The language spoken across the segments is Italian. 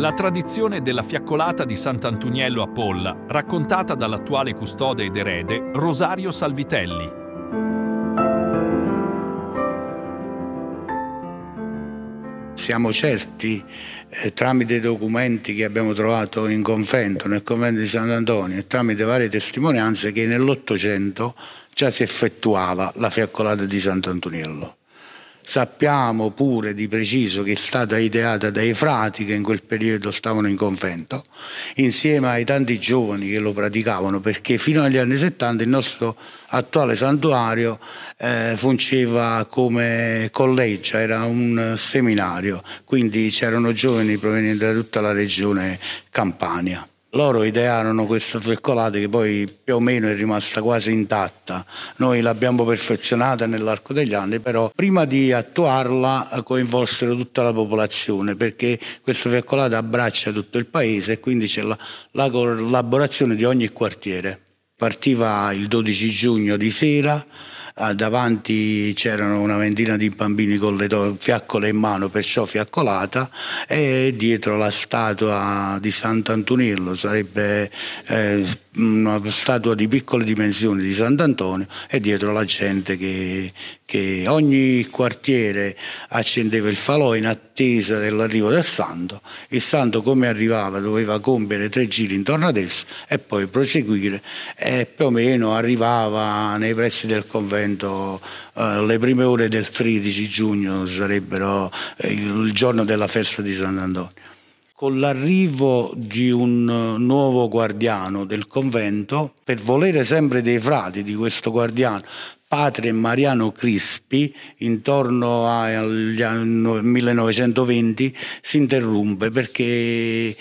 La tradizione della fiaccolata di Sant'Antuniello a Polla, raccontata dall'attuale custode ed erede Rosario Salvitelli. Siamo certi, eh, tramite i documenti che abbiamo trovato in convento, nel convento di Sant'Antonio e tramite varie testimonianze, che nell'Ottocento già si effettuava la fiaccolata di Sant'Antoniello. Sappiamo pure di preciso che è stata ideata dai frati che in quel periodo stavano in convento, insieme ai tanti giovani che lo praticavano, perché fino agli anni 70 il nostro attuale santuario eh, fungeva come collegio, era un seminario, quindi c'erano giovani provenienti da tutta la regione Campania. Loro idearono questa freccolata che poi più o meno è rimasta quasi intatta. Noi l'abbiamo perfezionata nell'arco degli anni, però prima di attuarla coinvolsero tutta la popolazione perché questa freccolata abbraccia tutto il paese e quindi c'è la, la collaborazione di ogni quartiere. Partiva il 12 giugno di sera, davanti c'erano una ventina di bambini con le fiaccole in mano, perciò fiaccolata, e dietro la statua di Sant'Antonello sarebbe eh, una statua di piccole dimensioni di Sant'Antonio e dietro la gente che, che, ogni quartiere accendeva il falò in attesa dell'arrivo del santo. Il santo come arrivava doveva compiere tre giri intorno ad esso e poi proseguire e più o meno arrivava nei pressi del convento eh, le prime ore del 13 giugno sarebbero eh, il giorno della festa di Sant'Antonio. Con l'arrivo di un nuovo guardiano del convento, per volere sempre dei frati di questo guardiano, padre Mariano Crispi, intorno agli anni 1920, si interrompe perché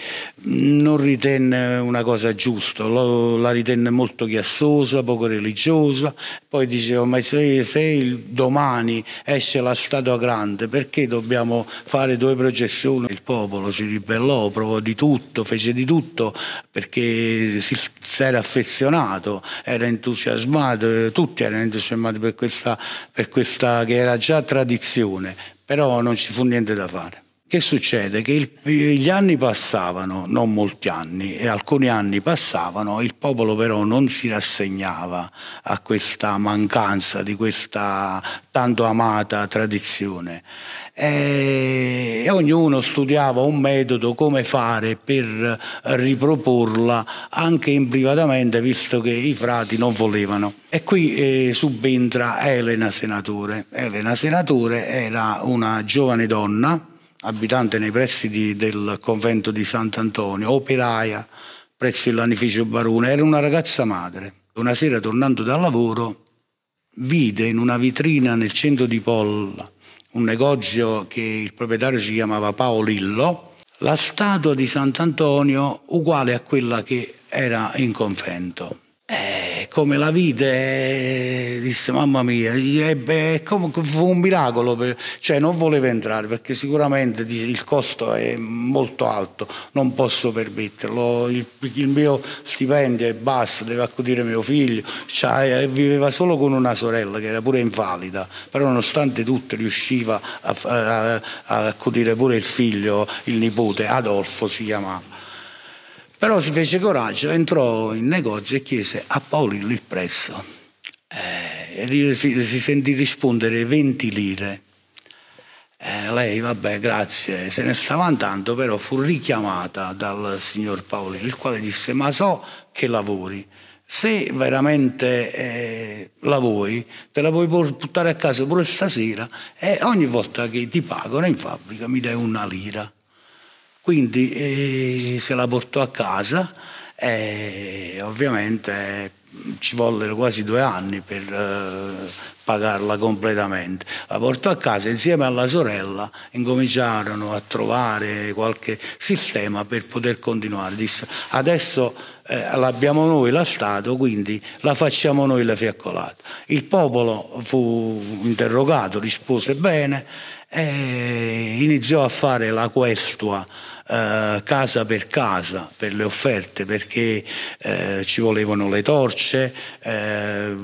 non ritenne una cosa giusta, la ritenne molto chiassosa, poco religiosa, poi diceva ma se, se domani esce la statua grande perché dobbiamo fare due processioni? Il popolo si ribellò, provò di tutto, fece di tutto perché si, si era affezionato, era entusiasmato, tutti erano entusiasmati fermati per questa, per questa che era già tradizione, però non ci fu niente da fare. Che succede? Che il, gli anni passavano, non molti anni, e alcuni anni passavano, il popolo però non si rassegnava a questa mancanza di questa tanto amata tradizione e, e ognuno studiava un metodo come fare per riproporla anche in privatamente, visto che i frati non volevano. E qui eh, subentra Elena Senatore. Elena Senatore era una giovane donna abitante nei pressi di, del convento di Sant'Antonio, operaia presso il lanificio Barone, era una ragazza madre. Una sera tornando dal lavoro vide in una vetrina nel centro di Polla, un negozio che il proprietario si chiamava Paolillo, la statua di Sant'Antonio uguale a quella che era in convento. Eh, come la vide, disse mamma mia, è come fu un miracolo, per, cioè non voleva entrare perché sicuramente il costo è molto alto, non posso permetterlo, il, il mio stipendio è basso, deve accudire mio figlio, cioè, viveva solo con una sorella che era pure invalida, però nonostante tutto riusciva a, a, a accudire pure il figlio, il nipote, Adolfo si chiamava. Però si fece coraggio, entrò in negozio e chiese a Paolillo il prezzo. Eh, si, si, sentì rispondere 20 lire. Eh, lei, vabbè, grazie, se ne stava andando, però fu richiamata dal signor Paolillo, il quale disse, ma so che lavori, se veramente eh, lavori, te la puoi portare a casa pure stasera e ogni volta che ti pagano in fabbrica mi dai una lira. Quindi eh, se la portò a casa e ovviamente ci vollero quasi due anni per eh, pagarla completamente. La portò a casa insieme alla sorella, incominciarono a trovare qualche sistema per poter continuare. Disse adesso eh, l'abbiamo noi la Stato, quindi la facciamo noi la fiaccolata. Il popolo fu interrogato, rispose bene e iniziò a fare la questua eh, casa per casa per le offerte perché eh, ci volevano le torce, eh,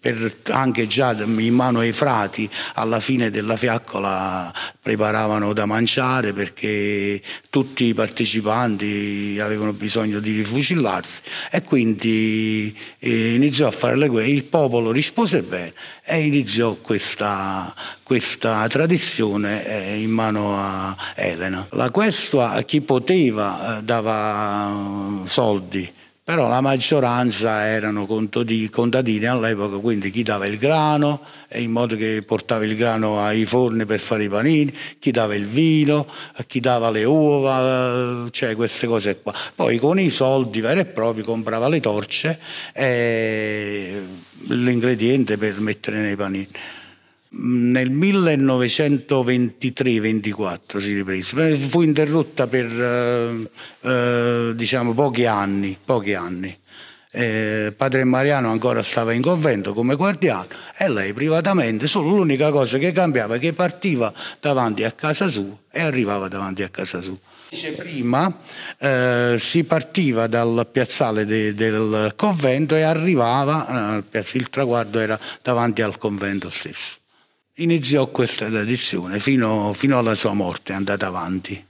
per anche già in mano ai frati alla fine della fiaccola preparavano da mangiare perché tutti i partecipanti avevano bisogno di rifucillarsi e quindi eh, iniziò a fare le guerre. Il popolo rispose bene e iniziò questa, questa tradizione eh, in mano a Elena. La questua a chi poteva eh, dava soldi però la maggioranza erano contadini all'epoca, quindi chi dava il grano, in modo che portava il grano ai forni per fare i panini, chi dava il vino, chi dava le uova, cioè queste cose qua. Poi con i soldi veri e propri comprava le torce e l'ingrediente per mettere nei panini nel 1923-24 si riprese, fu interrotta per eh, eh, diciamo pochi anni, pochi anni. Eh, padre Mariano ancora stava in convento come guardiano e lei privatamente, solo l'unica cosa che cambiava è che partiva davanti a casa sua e arrivava davanti a casa sua. Prima eh, si partiva dal piazzale de, del convento e arrivava, eh, il traguardo era davanti al convento stesso. Iniziò questa tradizione fino, fino alla sua morte, è andata avanti.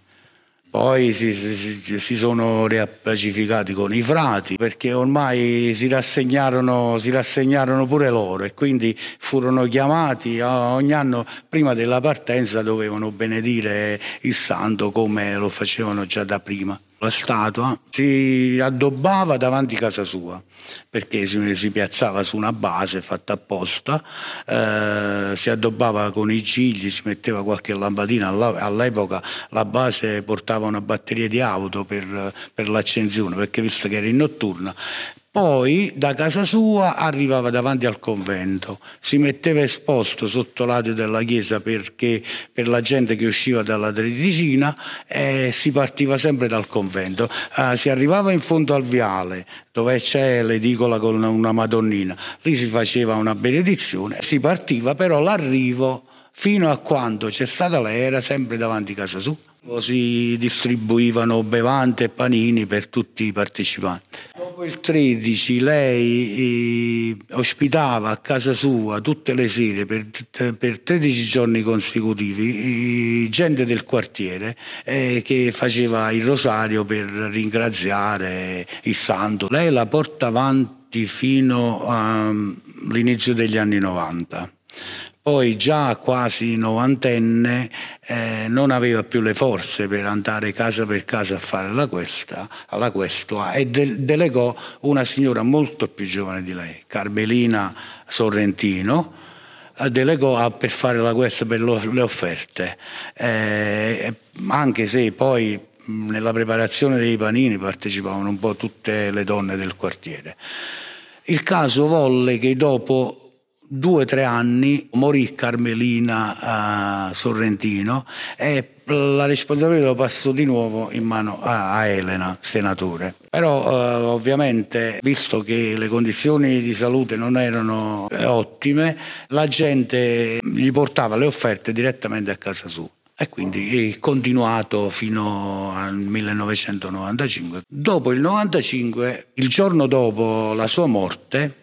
Poi si, si, si, sono riappacificati con i frati perché ormai si rassegnarono, si rassegnarono, pure loro e quindi furono chiamati ogni anno prima della partenza dovevano benedire il santo come lo facevano già da prima la statua si addobbava davanti a casa sua perché si, si piazzava su una base fatta apposta, eh, si addobbava con i cigli, si metteva qualche lampadina. All'epoca la base portava una batteria di auto per, per l'accensione perché visto che era in notturna poi da casa sua arrivava davanti al convento, si metteva esposto sotto l'atrio della chiesa perché, per la gente che usciva dalla tredicina e si partiva sempre dal convento. Uh, si arrivava in fondo al viale dove c'è l'edicola con una Madonnina, lì si faceva una benedizione, si partiva però l'arrivo fino a quando c'è stata lei era sempre davanti a casa sua. Si distribuivano bevande e panini per tutti i partecipanti. Dopo il 13 lei eh, ospitava a casa sua tutte le sere per, per 13 giorni consecutivi eh, gente del quartiere eh, che faceva il rosario per ringraziare il santo. Lei la porta avanti fino all'inizio degli anni 90 poi già quasi novantenne eh, non aveva più le forze per andare casa per casa a fare la questa, alla questua e de- delegò una signora molto più giovane di lei, Carmelina Sorrentino, eh, delegò a, per fare la questa per lo, le offerte, eh, anche se poi nella preparazione dei panini partecipavano un po' tutte le donne del quartiere. Il caso volle che dopo due o tre anni morì Carmelina uh, Sorrentino e la responsabilità lo passò di nuovo in mano a, Elena, senatore. Però uh, ovviamente, visto che le condizioni di salute non erano eh, ottime, la gente gli portava le offerte direttamente a casa sua e quindi è continuato fino al 1995. Dopo il 95, il giorno dopo la sua morte,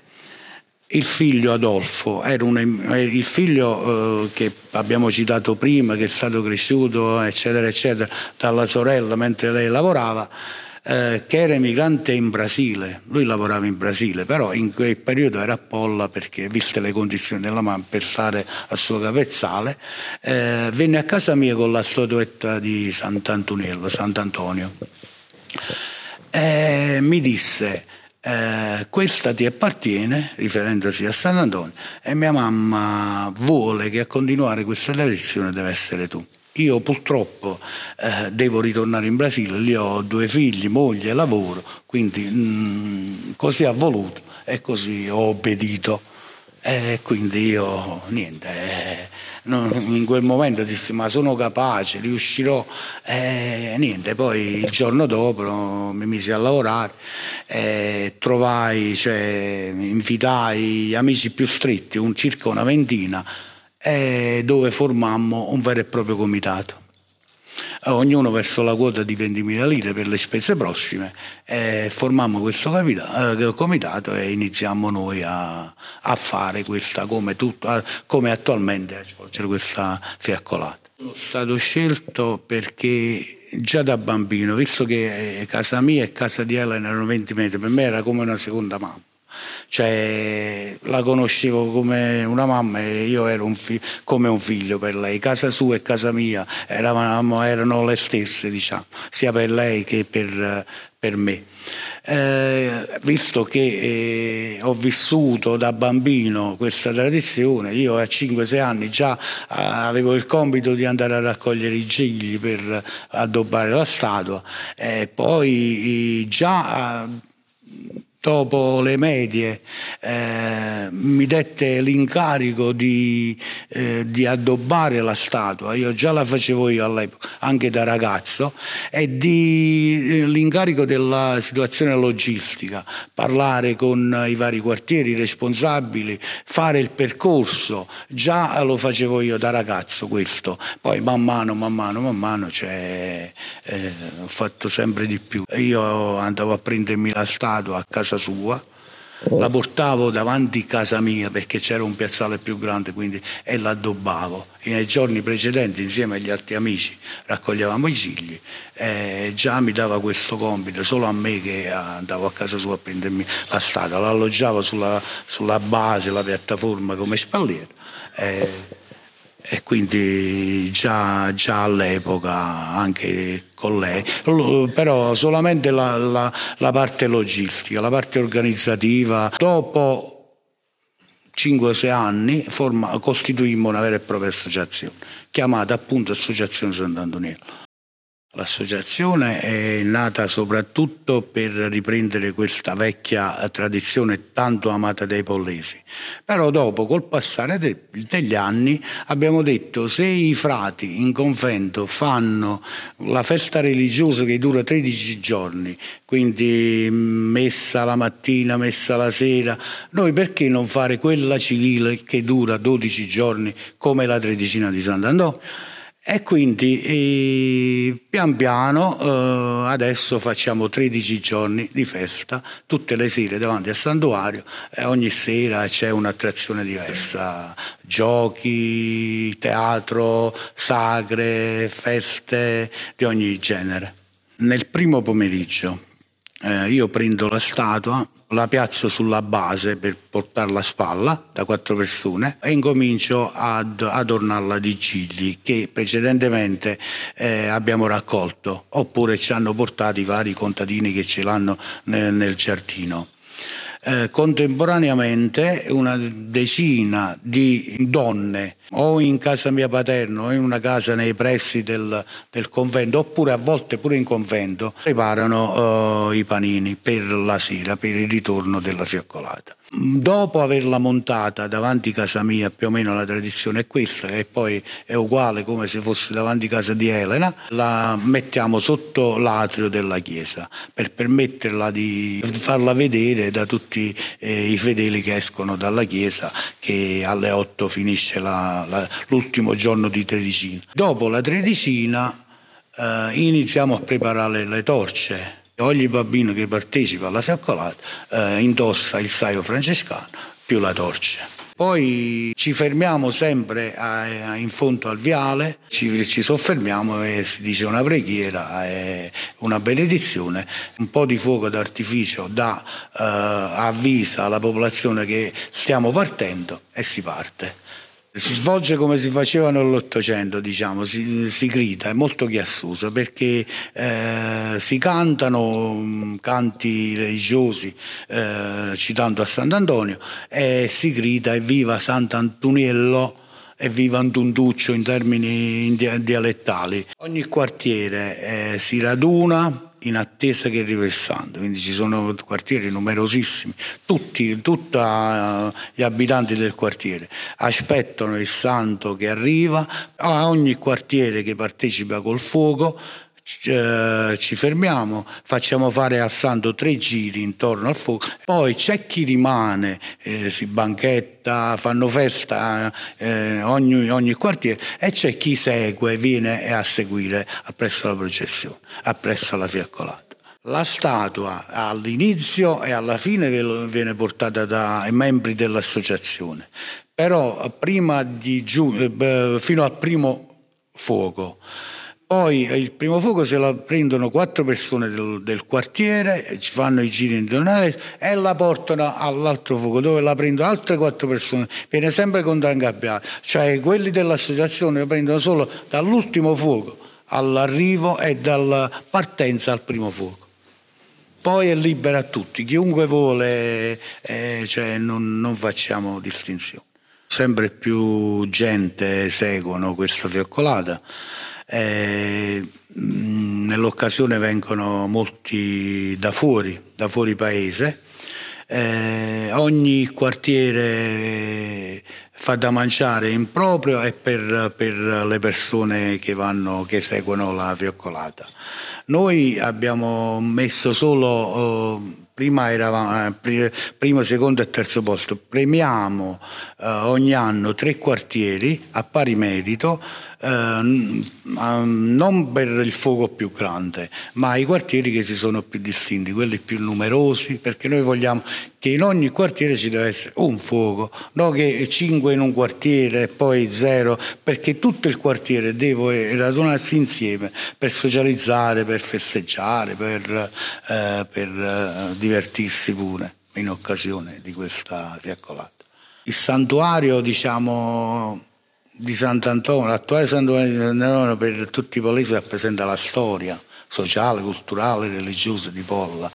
il figlio Adolfo era un, il figlio eh, che abbiamo citato prima, che è stato cresciuto, eccetera, eccetera, dalla sorella mentre lei lavorava, eh, che era emigrante in Brasile. Lui lavorava in Brasile, però in quel periodo era a Polla perché, viste le condizioni della mamma, per stare al suo capezzale, eh, venne a casa mia con la statuetta di Sant'Antonello, Sant'Antonio. E mi disse eh, questa ti appartiene, riferendosi a San Antonio, e mia mamma vuole che a continuare questa tradizione deve essere tu. Io purtroppo eh, devo ritornare in Brasile, lì ho due figli, moglie, lavoro, quindi mh, mm, così ha voluto e così ho obbedito. E quindi io, niente, eh, in quel momento dissi ma sono capace, riuscirò. E niente, poi il giorno dopo mi misi a lavorare e trovai, cioè, invitai amici più stretti, un, circa una ventina, dove formammo un vero e proprio comitato. Ognuno verso la quota di 20.000 lire per le spese prossime, e formammo questo eh, comitato e iniziamo noi a, a fare questa come, tutto, come attualmente a svolgere questa fiaccolata. Sono stato scelto perché già da bambino, visto che casa mia e casa di Elena erano 20 metri, per me era come una seconda mamma cioè la conoscevo come una mamma e io ero un fi- come un figlio per lei. Casa sua e casa mia eravamo, erano le stesse, diciamo, sia per lei che per, per me. Eh, visto che eh, ho vissuto da bambino questa tradizione, io a 5-6 anni già eh, avevo il compito di andare a raccogliere i gigli per addobbare la statua e poi già dopo le medie eh, mi dette l'incarico di, eh, di, addobbare la statua, io già la facevo io all'epoca, anche da ragazzo, e di, eh, l'incarico della situazione logistica, parlare con i vari quartieri responsabili, fare il percorso, già lo facevo io da ragazzo questo, poi man mano, man mano, man mano, cioè, ho fatto sempre di più. Io andavo a prendermi la statua a casa casa sua, la portavo davanti a casa mia perché c'era un piazzale più grande quindi, e l'addobbavo. nei giorni precedenti insieme agli altri amici raccoglievamo i cigli e già mi dava questo compito, solo a me che andavo a casa sua a prendermi la strada, l'alloggiavo sulla, sulla base, la piattaforma come spalliere. E, e quindi già, già, all'epoca anche con lei, però solamente la, la, la parte logistica, la parte organizzativa. Dopo 5-6 anni costituimmo una vera e propria associazione, chiamata appunto Associazione Sant'Antoniello. L'associazione è nata soprattutto per riprendere questa vecchia tradizione tanto amata dai pollesi, però dopo col passare de- degli anni abbiamo detto se i frati in convento fanno la festa religiosa che dura 13 giorni, quindi messa la mattina, messa la sera, noi perché non fare quella civile che dura 12 giorni come la tredicina di Sant'Antonio? E quindi e pian piano eh, adesso facciamo 13 giorni di festa, tutte le sere davanti al santuario e ogni sera c'è un'attrazione diversa, giochi, teatro, sagre, feste di ogni genere. Nel primo pomeriggio eh, io prendo la statua, la piazzo sulla base per portarla a spalla da quattro persone e incomincio ad adornarla di gigli che precedentemente eh, abbiamo raccolto oppure ci hanno portato i vari contadini che ce l'hanno nel, nel giardino. Eh, contemporaneamente una decina di donne o in casa mia paterna o in una casa nei pressi del, del convento oppure a volte pure in convento preparano uh, i panini per la sera, per il ritorno della fioccolata. Dopo averla montata davanti a casa mia, più o meno la tradizione è questa, e poi è uguale come se fosse davanti a casa di Elena, la mettiamo sotto l'atrio della chiesa per permetterla di farla vedere da tutti eh, i fedeli che escono dalla chiesa che alle 8 finisce la, la, l'ultimo giorno di tredicina. Dopo la tredicina eh, iniziamo a preparare le torce Ogni bambino che partecipa alla fiaccolata eh, indossa il saio francescano più la torcia. Poi ci fermiamo sempre a, a, in fondo al viale, ci, ci, soffermiamo e si dice una preghiera, una benedizione, un po' di fuoco d'artificio da eh, avvisa alla popolazione che stiamo partendo e si parte. Si svolge come si faceva nell'Ottocento, diciamo, si, si, grida, è molto chiassoso perché eh, si cantano mm, canti religiosi eh, citando a Sant'Antonio e si grida evviva Sant'Antoniello e viva Antuntuccio in termini dialettali. Ogni quartiere eh, si raduna in attesa che arrivi il santo, quindi ci sono quartieri numerosissimi, tutti, uh, gli abitanti del quartiere aspettano il santo che arriva, a ogni quartiere che partecipa col fuoco eh, ci fermiamo, facciamo fare al santo tre giri intorno al fuoco, poi c'è chi rimane, eh, si banchetta, fanno festa eh, ogni, ogni, quartiere e c'è chi segue, viene a seguire appresso la processione, appresso la fiaccolata. La statua all'inizio e alla fine viene portata dai membri dell'associazione, però prima di giù, eh, fino al primo fuoco poi il primo fuoco se la prendono quattro persone del, del quartiere, ci fanno i giri intorno e la portano all'altro fuoco dove la prendono altre quattro persone. Viene sempre contrangabbiata, cioè quelli dell'associazione la prendono solo dall'ultimo fuoco all'arrivo e dalla partenza al primo fuoco. Poi è libera a tutti, chiunque vuole, eh, cioè non, non facciamo distinzioni. Sempre più gente seguono questa fioccolata eh, nell'occasione vengono molti da fuori, da fuori paese. Eh, ogni quartiere fa da mangiare in proprio e per, per le persone che, vanno, che seguono la fioccolata. Noi abbiamo messo solo, uh, prima eravamo eh, primo, secondo e terzo posto, premiamo uh, ogni anno tre quartieri a pari merito Ehm, non per il fuoco più grande, ma i quartieri che si sono più distinti, quelli più numerosi, perché noi vogliamo che in ogni quartiere ci deve essere un fuoco, non che cinque in un quartiere e poi zero, perché tutto il quartiere deve radunarsi insieme per socializzare, per festeggiare, per, eh, per eh, divertirsi pure in occasione di questa fiaccolata. Il santuario, diciamo, di Sant'Antonio, l'attuale Sant'Antonio di Sant'Antonio per tutti i polesi rappresenta la storia sociale, culturale, religiosa di Polla.